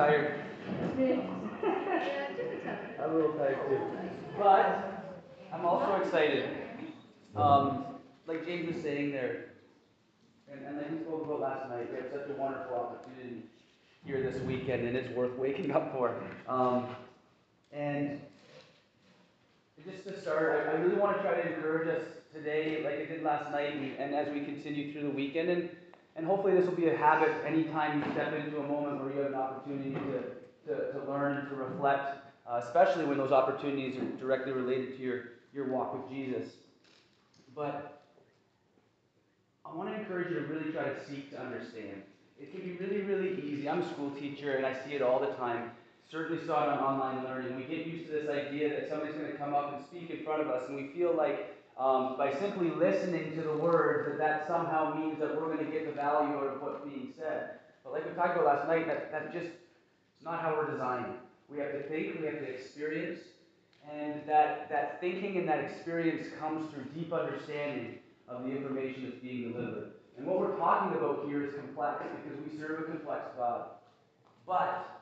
Tired? I'm a little tired too. But I'm also excited. Um, like James was saying there, and, and like we spoke about last night, we have such a wonderful opportunity here this weekend, and it's worth waking up for. Um, and just to start, I, I really want to try to encourage us today, like I did last night, and, and as we continue through the weekend. And, and hopefully, this will be a habit anytime you step into a moment where you have an opportunity to, to, to learn to reflect, uh, especially when those opportunities are directly related to your, your walk with Jesus. But I want to encourage you to really try to seek to understand. It can be really, really easy. I'm a school teacher and I see it all the time. Certainly saw it on online learning. We get used to this idea that somebody's going to come up and speak in front of us, and we feel like um, by simply listening to the words that that somehow means that we're going to get the value out of what's being said. But like we talked about last night, that, that just not how we're designed. We have to think, we have to experience, and that, that thinking and that experience comes through deep understanding of the information that's being delivered. And what we're talking about here is complex because we serve a complex God. But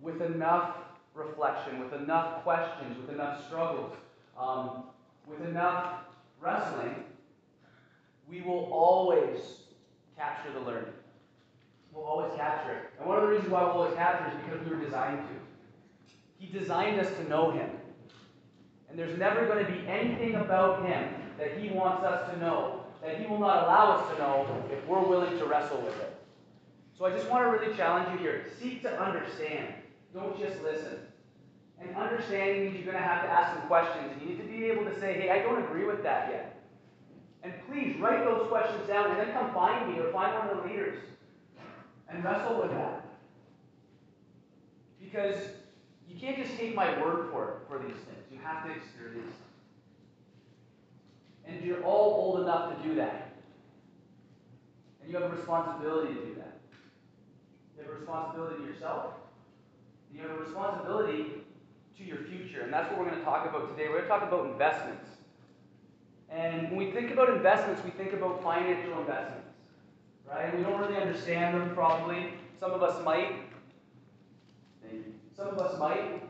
with enough reflection, with enough questions, with enough struggles, um, with enough wrestling, we will always capture the learning. We'll always capture it. And one of the reasons why we'll always capture it is because we were designed to. He designed us to know Him. And there's never going to be anything about Him that He wants us to know that He will not allow us to know if we're willing to wrestle with it. So I just want to really challenge you here. Seek to understand. Don't just listen. And understanding means you're going to have to ask some questions. You need to be able to say, hey, I don't agree with that yet. And please write those questions down and then come find me or find one of the leaders and wrestle with that. Because you can't just take my word for it for these things. You have to experience them. And you're all old enough to do that. And you have a responsibility to do that. You have a responsibility to yourself. You have a responsibility to your future. And that's what we're going to talk about today. We're going to talk about investments. And when we think about investments, we think about financial investments. Right? We don't really understand them probably. Some of us might. Some of us might.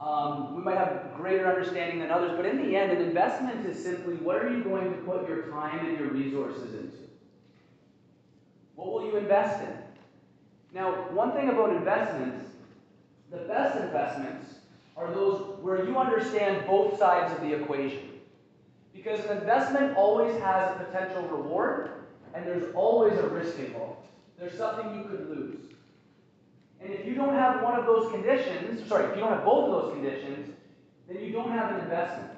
Um, we might have greater understanding than others, but in the end, an investment is simply what are you going to put your time and your resources into? What will you invest in? Now, one thing about investments, the best investments are those where you understand both sides of the equation. Because an investment always has a potential reward, and there's always a risk involved. There's something you could lose. And if you don't have one of those conditions, sorry, if you don't have both of those conditions, then you don't have an investment.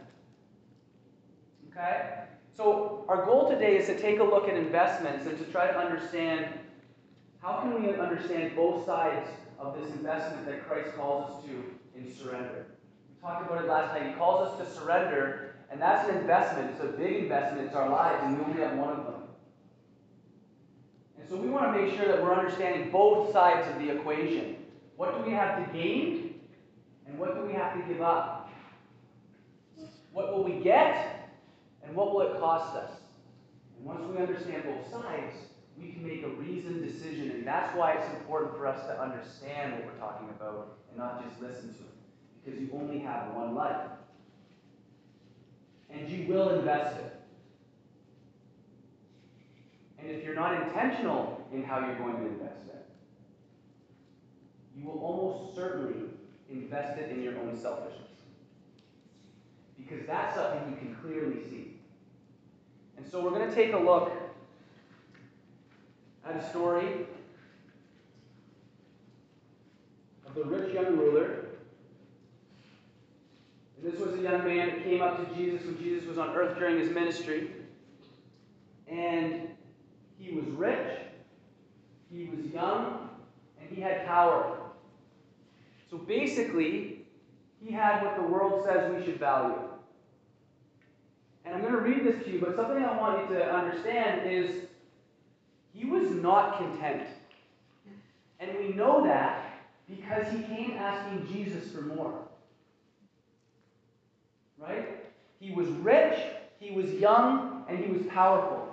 Okay? So our goal today is to take a look at investments and to try to understand how can we understand both sides of this investment that Christ calls us to in surrender. We talked about it last night. He calls us to surrender, and that's an investment. It's a big investment. It's our lives, and we only have one of them. And so we want to make sure that we're understanding both sides of the equation. What do we have to gain? And what do we have to give up? What will we get? And what will it cost us? And once we understand both sides, we can make a reasoned decision. And that's why it's important for us to understand what we're talking about and not just listen to it. Because you only have one life. And you will invest it. And if you're not intentional in how you're going to invest it, you will almost certainly invest it in your own selfishness. Because that's something you can clearly see. And so we're going to take a look at a story of the rich young ruler. And this was a young man that came up to Jesus when Jesus was on earth during his ministry. And he was rich, he was young, and he had power. So basically, he had what the world says we should value. And I'm going to read this to you, but something I want you to understand is he was not content. And we know that because he came asking Jesus for more. Right? He was rich, he was young, and he was powerful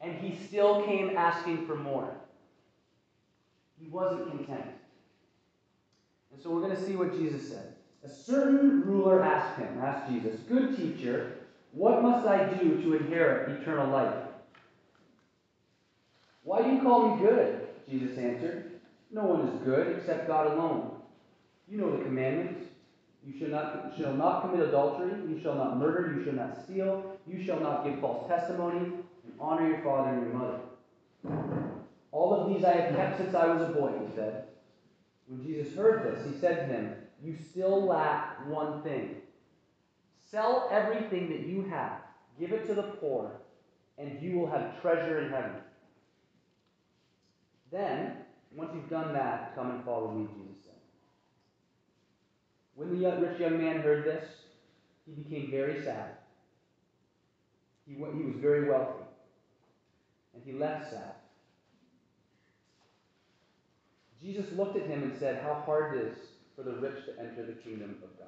and he still came asking for more. He wasn't content. And so we're going to see what Jesus said. A certain ruler asked him, asked Jesus, Good teacher, what must I do to inherit eternal life? Why do you call me good? Jesus answered. No one is good except God alone. You know the commandments. You shall not, shall not commit adultery. You shall not murder. You shall not steal. You shall not give false testimony. And honor your father and your mother. All of these I have kept since I was a boy, he said. When Jesus heard this, he said to him, You still lack one thing. Sell everything that you have, give it to the poor, and you will have treasure in heaven. Then, once you've done that, come and follow me, Jesus said. When the rich young man heard this, he became very sad. He, he was very wealthy, and he left sad. Jesus looked at him and said, How hard it is for the rich to enter the kingdom of God.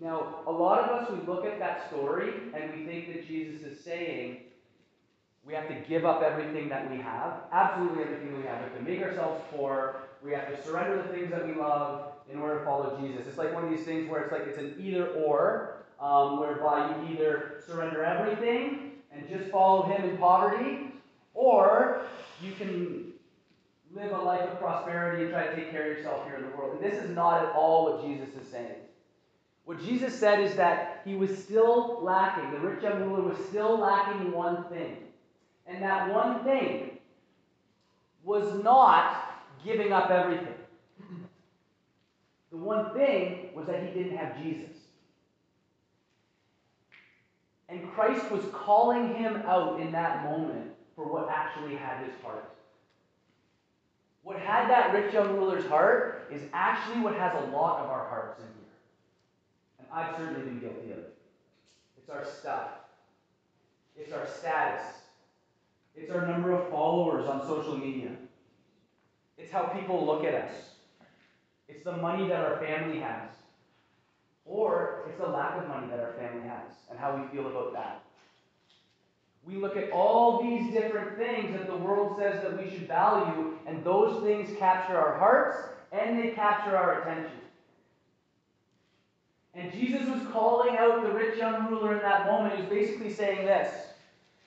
Now, a lot of us, we look at that story and we think that Jesus is saying we have to give up everything that we have, absolutely everything we have. We have to make ourselves poor. We have to surrender the things that we love in order to follow Jesus. It's like one of these things where it's like it's an either or, um, whereby you either surrender everything and just follow Him in poverty, or you can live a life of prosperity and try to take care of yourself here in the world. And this is not at all what Jesus is saying. What Jesus said is that he was still lacking, the rich young ruler was still lacking one thing. And that one thing was not giving up everything. The one thing was that he didn't have Jesus. And Christ was calling him out in that moment for what actually had his heart. What had that rich young ruler's heart is actually what has a lot of our hearts in here. And I've certainly been guilty of it. It's our stuff, it's our status, it's our number of followers on social media, it's how people look at us, it's the money that our family has, or it's the lack of money that our family has and how we feel about that. We look at all these different things that the world says that we should value, and those things capture our hearts and they capture our attention. And Jesus was calling out the rich young ruler in that moment. He was basically saying this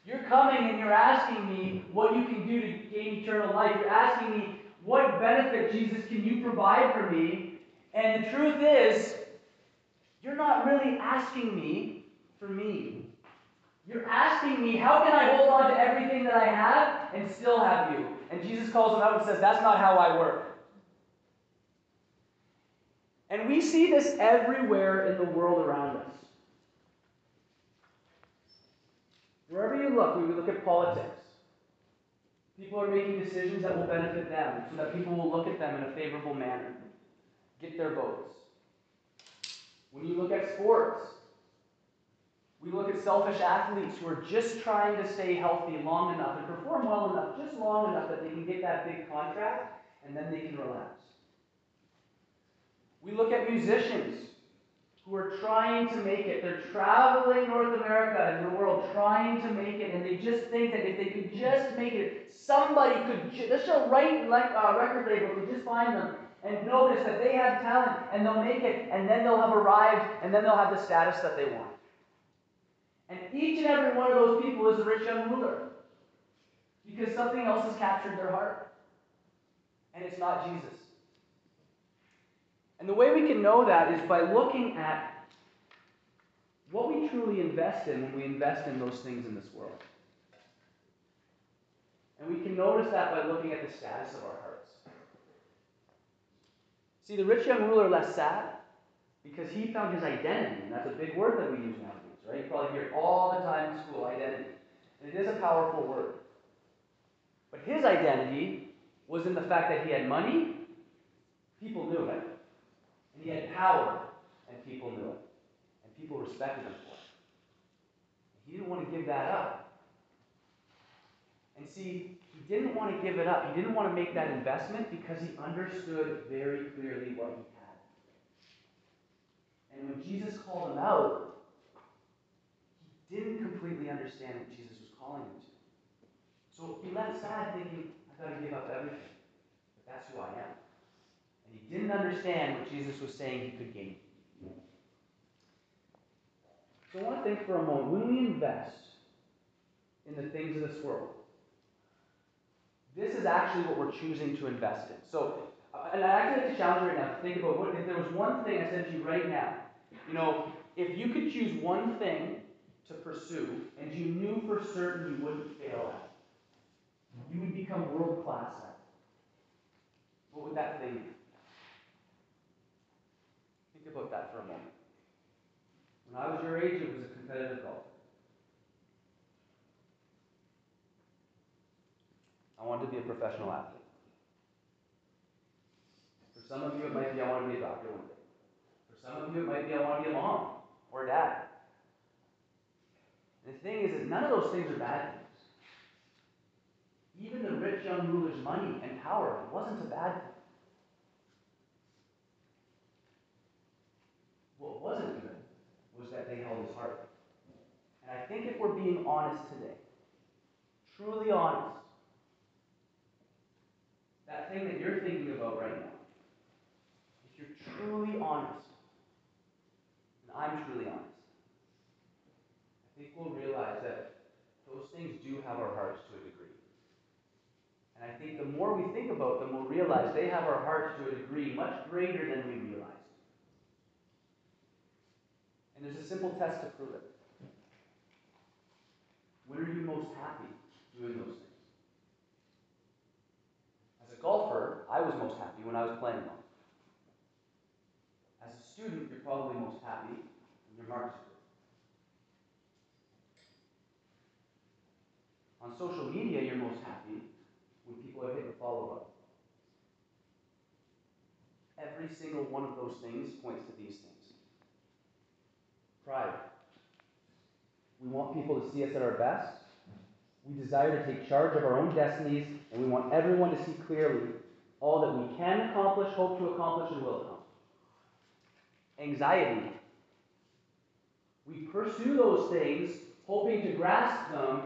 You're coming and you're asking me what you can do to gain eternal life. You're asking me, What benefit, Jesus, can you provide for me? And the truth is, you're not really asking me for me. You're asking me, how can I hold on to everything that I have and still have you? And Jesus calls him out and says, That's not how I work. And we see this everywhere in the world around us. Wherever you look, we look at politics. People are making decisions that will benefit them so that people will look at them in a favorable manner, get their votes. When you look at sports, we look at selfish athletes who are just trying to stay healthy long enough and perform well enough, just long enough that they can get that big contract and then they can relax. We look at musicians who are trying to make it. They're traveling North America and the world trying to make it, and they just think that if they could just make it, somebody could, just a right uh, record label could just find them and notice that they have talent and they'll make it, and then they'll have arrived, and then they'll have the status that they want. And each and every one of those people is a rich young ruler because something else has captured their heart, and it's not Jesus. And the way we can know that is by looking at what we truly invest in when we invest in those things in this world. And we can notice that by looking at the status of our hearts. See, the rich young ruler left sad because he found his identity, and that's a big word that we use nowadays, right? You probably hear it all the time in school identity. And it is a powerful word. But his identity was in the fact that he had money, people knew it. And he had power, and people knew it. And people respected him for it. He didn't want to give that up. And see, he didn't want to give it up. He didn't want to make that investment because he understood very clearly what he had. And when Jesus called him out, he didn't completely understand what Jesus was calling him to. So he left sad thinking, I've got to give up everything. He didn't understand what Jesus was saying he could gain. So I want to think for a moment when we invest in the things of this world, this is actually what we're choosing to invest in. So, uh, and I actually have to challenge right now to think about what if there was one thing I said to you right now, you know, if you could choose one thing to pursue and you knew for certain you wouldn't fail at, you would become world class at, what would that thing be? Think about that for a moment. When I was your age, it was a competitive golf. I wanted to be a professional athlete. For some of you, it might be I want to be a doctor one day. For some of you, it might be I want to be a mom or a dad. And the thing is that none of those things are bad things. Even the rich young ruler's money and power wasn't a bad thing. What wasn't good was that they held his heart. And I think if we're being honest today, truly honest, that thing that you're thinking about right now, if you're truly honest, and I'm truly honest, I think we'll realize that those things do have our hearts to a degree. And I think the more we think about them, we'll realize they have our hearts to a degree much greater than we realize. And there's a simple test to prove it. When are you most happy doing those things? As a golfer, I was most happy when I was playing well. As a student, you're probably most happy when your marks are good. On social media, you're most happy when people hit the follow up. Every single one of those things points to these things. Pride. We want people to see us at our best. We desire to take charge of our own destinies, and we want everyone to see clearly all that we can accomplish, hope to accomplish, and will accomplish. Anxiety. We pursue those things, hoping to grasp them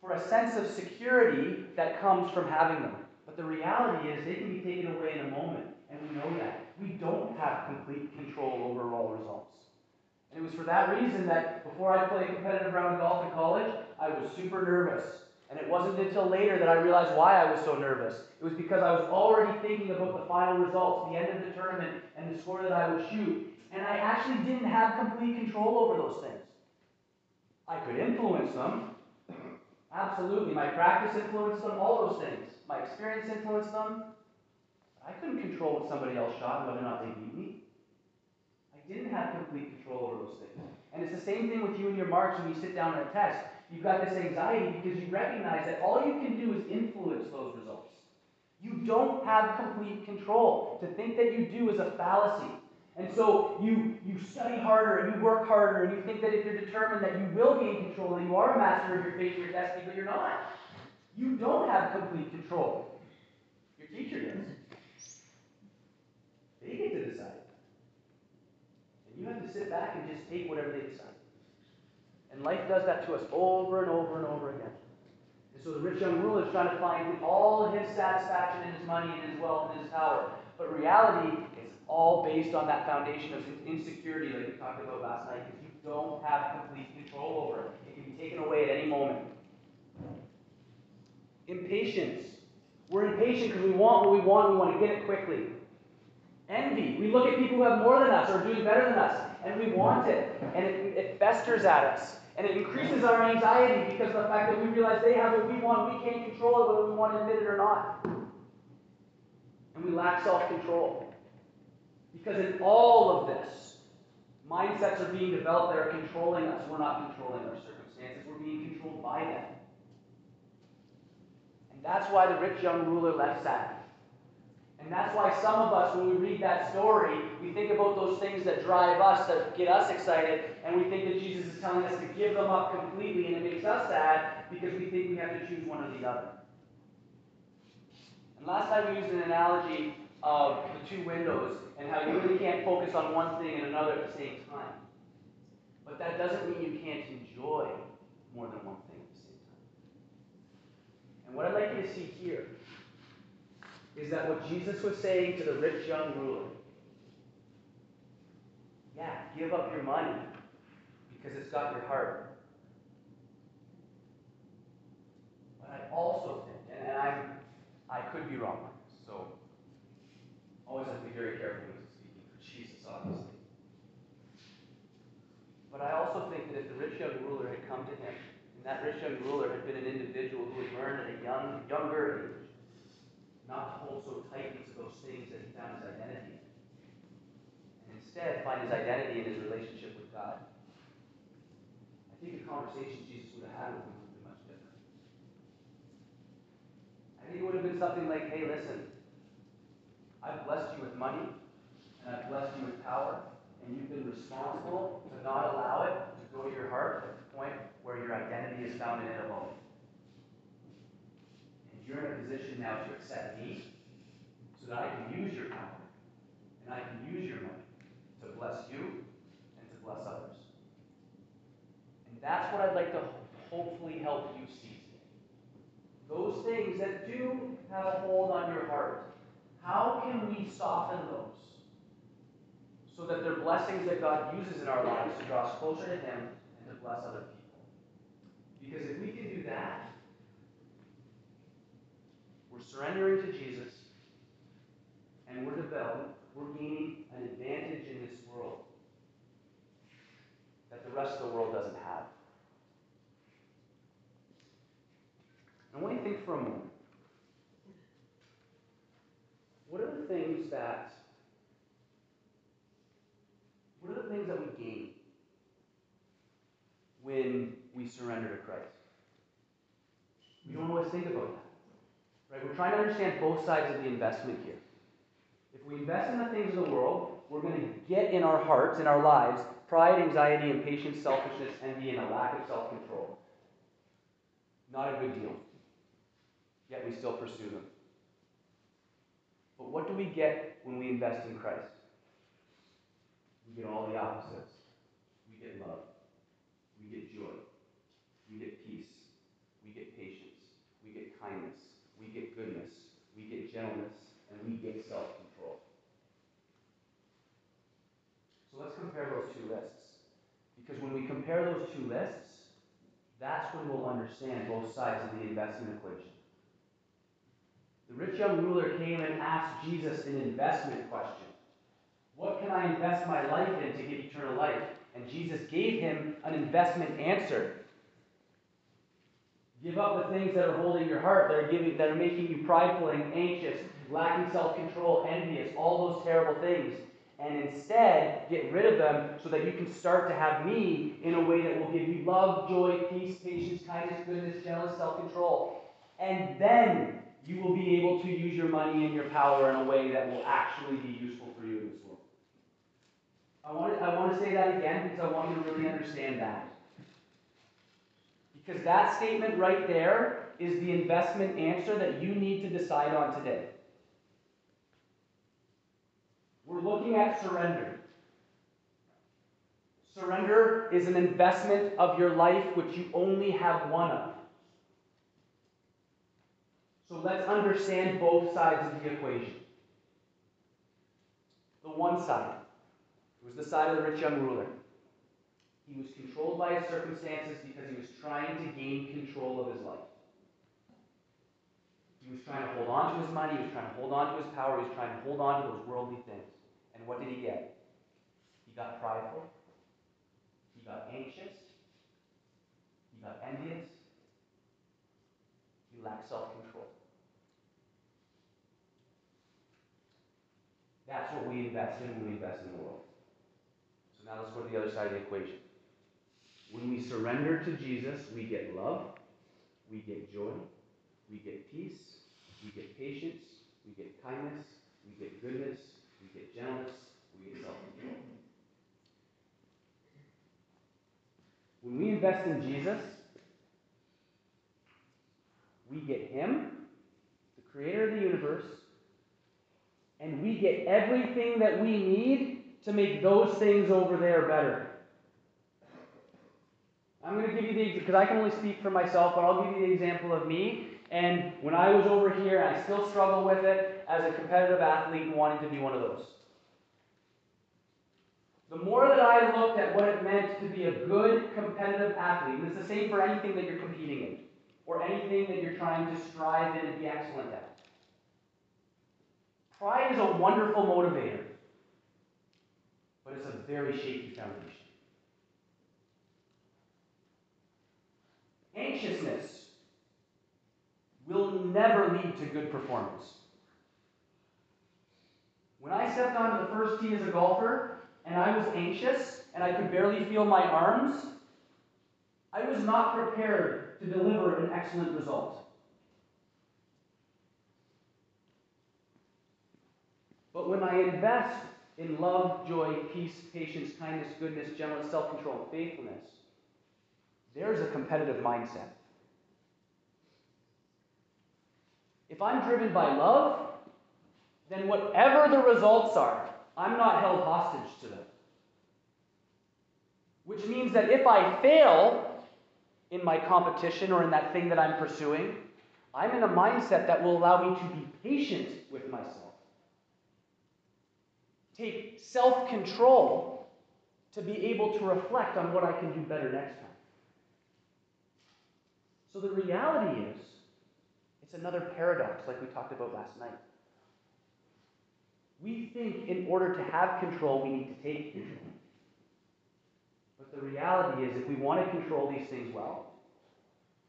for a sense of security that comes from having them. But the reality is, they can be taken away in a moment, and we know that. We don't have complete control over all results. And it was for that reason that before I played competitive round of golf in college, I was super nervous. And it wasn't until later that I realized why I was so nervous. It was because I was already thinking about the final results, the end of the tournament, and the score that I would shoot. And I actually didn't have complete control over those things. I could influence them. Absolutely. My practice influenced them, all those things. My experience influenced them. I couldn't control what somebody else shot whether or not they beat me didn't have complete control over those things. And it's the same thing with you and your marks when you sit down at a test. You've got this anxiety because you recognize that all you can do is influence those results. You don't have complete control. To think that you do is a fallacy. And so you, you study harder and you work harder and you think that if you're determined that you will gain control, that you are a master of your fate and your destiny, but you're not. You don't have complete control. Your teacher does. They get to decide. You have to sit back and just take whatever they decide. And life does that to us over and over and over again. And so the rich young ruler is trying to find all his satisfaction in his money and his wealth and his power. But reality is all based on that foundation of insecurity, like we talked about last night, because you don't have complete control over it. It can be taken away at any moment. Impatience. We're impatient because we want what we want, we want to get it quickly. Envy. We look at people who have more than us or doing better than us, and we want it. And it, it festers at us. And it increases our anxiety because of the fact that we realize they have what we want. We can't control it whether we want to admit it or not. And we lack self control. Because in all of this, mindsets are being developed that are controlling us. We're not controlling our circumstances, we're being controlled by them. And that's why the rich young ruler left sad. And that's why some of us, when we read that story, we think about those things that drive us, that get us excited, and we think that Jesus is telling us to give them up completely, and it makes us sad because we think we have to choose one or the other. And last time we used an analogy of the two windows and how you really can't focus on one thing and another at the same time. But that doesn't mean you can't enjoy more than one thing at the same time. And what I'd like you to see here is that what Jesus was saying to the rich young ruler, yeah, give up your money because it's got your heart. But I also think, and I, I could be wrong on this, so always have to be very careful when speaking for Jesus, obviously. But I also think that if the rich young ruler had come to him, and that rich young ruler had been an individual who had learned at a young, younger age not to hold so tightly to those things that he found his identity in, and instead find his identity in his relationship with God, I think the conversations Jesus would have had with him would been much different. I think it would have been something like, hey, listen, I've blessed you with money, and I've blessed you with power, and you've been responsible to not allow it to go to your heart at the point where your identity is found in it alone. And you're in a position now to accept me so that I can use your power and I can use your money to bless you and to bless others. And that's what I'd like to hopefully help you see today. Those things that do have a hold on your heart, how can we soften those so that they're blessings that God uses in our lives to draw us closer to Him and to bless other people? Because if we can do that, we're surrendering to Jesus, and we're developing, we're gaining an advantage in this world that the rest of the world doesn't have. And I want you think for a moment. What are the things that what are the things that we gain when we surrender to Christ? We don't always think about that. Right? We're trying to understand both sides of the investment here. If we invest in the things of the world, we're going to get in our hearts, in our lives, pride, anxiety, impatience, selfishness, envy, and a lack of self control. Not a good deal. Yet we still pursue them. But what do we get when we invest in Christ? We get all the opposites. We get love. We get joy. We get peace. We get patience. We get kindness We get goodness, we get gentleness, and we get self control. So let's compare those two lists. Because when we compare those two lists, that's when we'll understand both sides of the investment equation. The rich young ruler came and asked Jesus an investment question What can I invest my life in to get eternal life? And Jesus gave him an investment answer. Give up the things that are holding your heart, that are giving, that are making you prideful and anxious, lacking self-control, envious, all those terrible things. And instead, get rid of them so that you can start to have me in a way that will give you love, joy, peace, patience, kindness, goodness, gentleness, self-control. And then you will be able to use your money and your power in a way that will actually be useful for you in this world. I want to, I want to say that again because I want you to really understand that. Because that statement right there is the investment answer that you need to decide on today. We're looking at surrender. Surrender is an investment of your life which you only have one of. So let's understand both sides of the equation. The one side was the side of the rich young ruler. He was controlled by his circumstances because he was trying to gain control of his life. He was trying to hold on to his money, he was trying to hold on to his power, he was trying to hold on to those worldly things. And what did he get? He got prideful, he got anxious, he got envious, he lacked self control. That's what we invest in when we invest in the world. So now let's go to the other side of the equation. When we surrender to Jesus, we get love, we get joy, we get peace, we get patience, we get kindness, we get goodness, we get gentleness, we get self control. When we invest in Jesus, we get Him, the creator of the universe, and we get everything that we need to make those things over there better. I'm going to give you the, because I can only speak for myself, but I'll give you the example of me. And when I was over here, and I still struggle with it as a competitive athlete wanting to be one of those. The more that I looked at what it meant to be a good competitive athlete, and it's the same for anything that you're competing in, or anything that you're trying to strive in and be excellent at. Pride is a wonderful motivator, but it's a very shaky foundation. Anxiousness will never lead to good performance. When I stepped onto the first tee as a golfer and I was anxious and I could barely feel my arms, I was not prepared to deliver an excellent result. But when I invest in love, joy, peace, patience, kindness, goodness, gentleness, self control, faithfulness, there's a competitive mindset. If I'm driven by love, then whatever the results are, I'm not held hostage to them. Which means that if I fail in my competition or in that thing that I'm pursuing, I'm in a mindset that will allow me to be patient with myself. Take self control to be able to reflect on what I can do better next time. So the reality is, it's another paradox like we talked about last night. We think in order to have control, we need to take control. But the reality is, if we want to control these things well,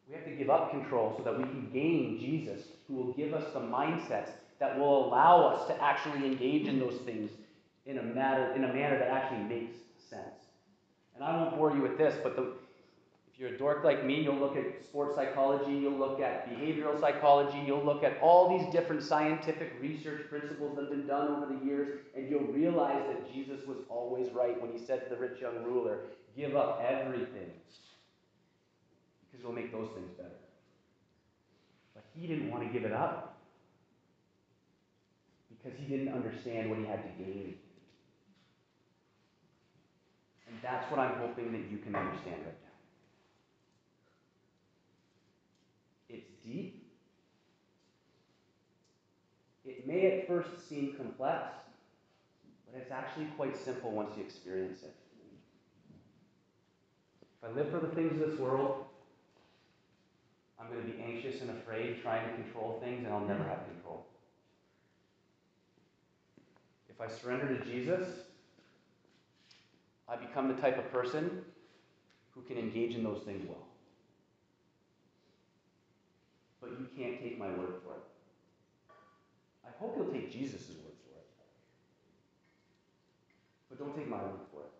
we have to give up control so that we can gain Jesus, who will give us the mindsets that will allow us to actually engage in those things in a matter in a manner that actually makes sense. And I won't bore you with this, but the, if you're a dork like me, you'll look at sports psychology, you'll look at behavioral psychology, you'll look at all these different scientific research principles that have been done over the years, and you'll realize that Jesus was always right when he said to the rich young ruler, Give up everything, because it'll make those things better. But he didn't want to give it up because he didn't understand what he had to gain. And that's what I'm hoping that you can understand right now. Deep. It may at first seem complex, but it's actually quite simple once you experience it. If I live for the things of this world, I'm going to be anxious and afraid, trying to control things, and I'll never have control. If I surrender to Jesus, I become the type of person who can engage in those things well but you can't take my word for it. I hope you'll take Jesus' word for it. But don't take my word for it.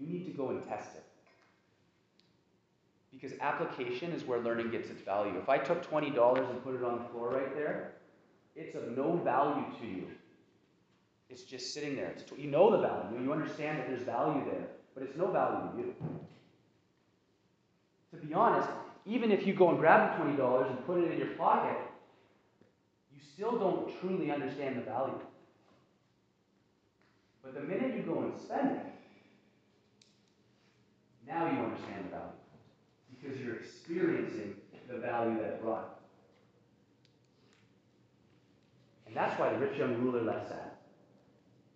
You need to go and test it. Because application is where learning gets its value. If I took $20 and put it on the floor right there, it's of no value to you. It's just sitting there. It's, you know the value. You understand that there's value there, but it's no value to you. To be honest, even if you go and grab the $20 and put it in your pocket, you still don't truly understand the value. But the minute you go and spend it, now you understand the value. Because you're experiencing the value that it brought. And that's why the rich young ruler left sad.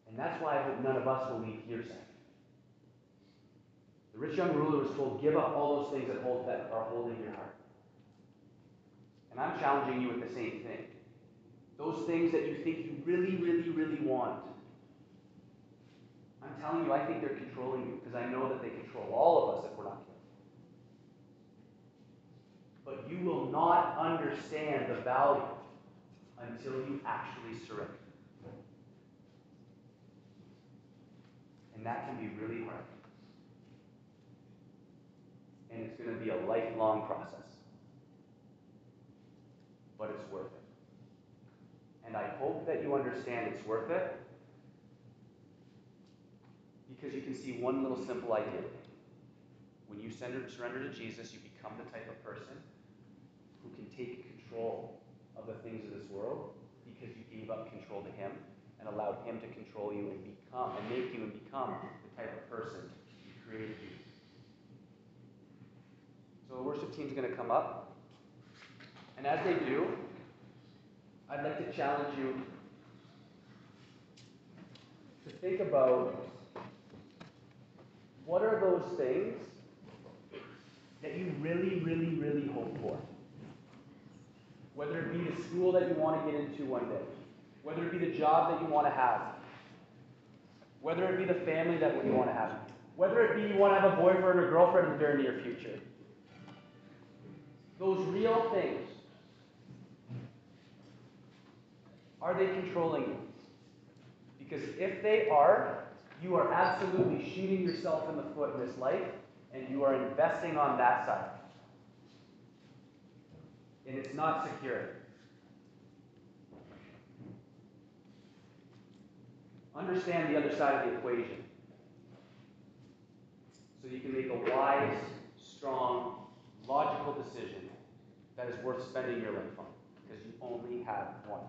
And that's why I hope none of us will leave here sad. Rich young ruler was told, give up all those things that, hold, that are holding your heart. And I'm challenging you with the same thing. Those things that you think you really, really, really want. I'm telling you, I think they're controlling you because I know that they control all of us if we're not careful. But you will not understand the value until you actually surrender. And that can be really hard and it's going to be a lifelong process. But it's worth it. And I hope that you understand it's worth it because you can see one little simple idea. When you surrender to Jesus, you become the type of person who can take control of the things of this world because you gave up control to Him and allowed Him to control you and become and make you and become the type of person He created you so the worship team's going to come up. And as they do, I'd like to challenge you to think about what are those things that you really, really, really hope for? Whether it be the school that you want to get into one day, whether it be the job that you want to have, whether it be the family that you want to have, whether it be you want to have a boyfriend or girlfriend in the very near future. Those real things. Are they controlling you? Because if they are, you are absolutely shooting yourself in the foot in this life, and you are investing on that side. And it's not secure. Understand the other side of the equation. So you can make a wise, strong, logical decision that is worth spending your life on. Because you only have one.